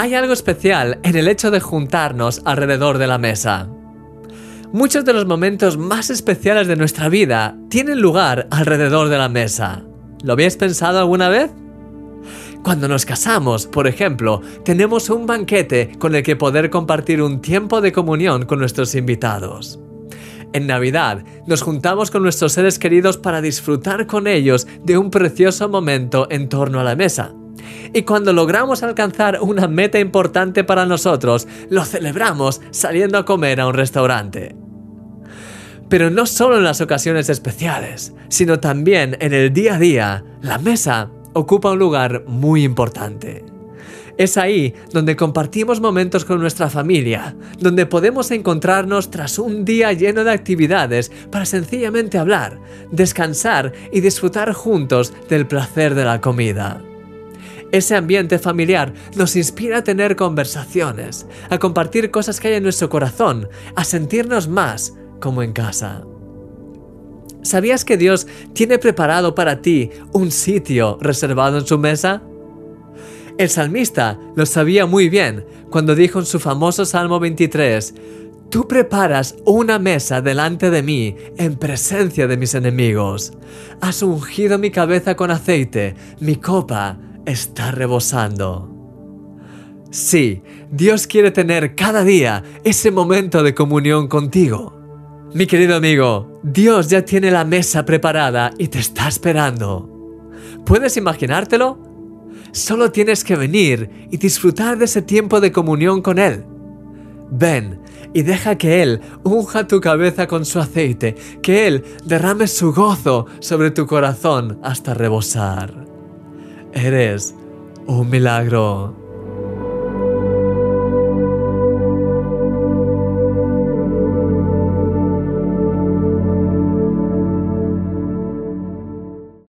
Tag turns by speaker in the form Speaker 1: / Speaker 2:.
Speaker 1: Hay algo especial en el hecho de juntarnos alrededor de la mesa. Muchos de los momentos más especiales de nuestra vida tienen lugar alrededor de la mesa. ¿Lo habéis pensado alguna vez? Cuando nos casamos, por ejemplo, tenemos un banquete con el que poder compartir un tiempo de comunión con nuestros invitados. En Navidad nos juntamos con nuestros seres queridos para disfrutar con ellos de un precioso momento en torno a la mesa. Y cuando logramos alcanzar una meta importante para nosotros, lo celebramos saliendo a comer a un restaurante. Pero no solo en las ocasiones especiales, sino también en el día a día, la mesa ocupa un lugar muy importante. Es ahí donde compartimos momentos con nuestra familia, donde podemos encontrarnos tras un día lleno de actividades para sencillamente hablar, descansar y disfrutar juntos del placer de la comida. Ese ambiente familiar nos inspira a tener conversaciones, a compartir cosas que hay en nuestro corazón, a sentirnos más como en casa. ¿Sabías que Dios tiene preparado para ti un sitio reservado en su mesa? El salmista lo sabía muy bien cuando dijo en su famoso Salmo 23, Tú preparas una mesa delante de mí en presencia de mis enemigos. Has ungido mi cabeza con aceite, mi copa está rebosando. Sí, Dios quiere tener cada día ese momento de comunión contigo. Mi querido amigo, Dios ya tiene la mesa preparada y te está esperando. ¿Puedes imaginártelo? Solo tienes que venir y disfrutar de ese tiempo de comunión con Él. Ven y deja que Él unja tu cabeza con su aceite, que Él derrame su gozo sobre tu corazón hasta rebosar. Eres un milagro.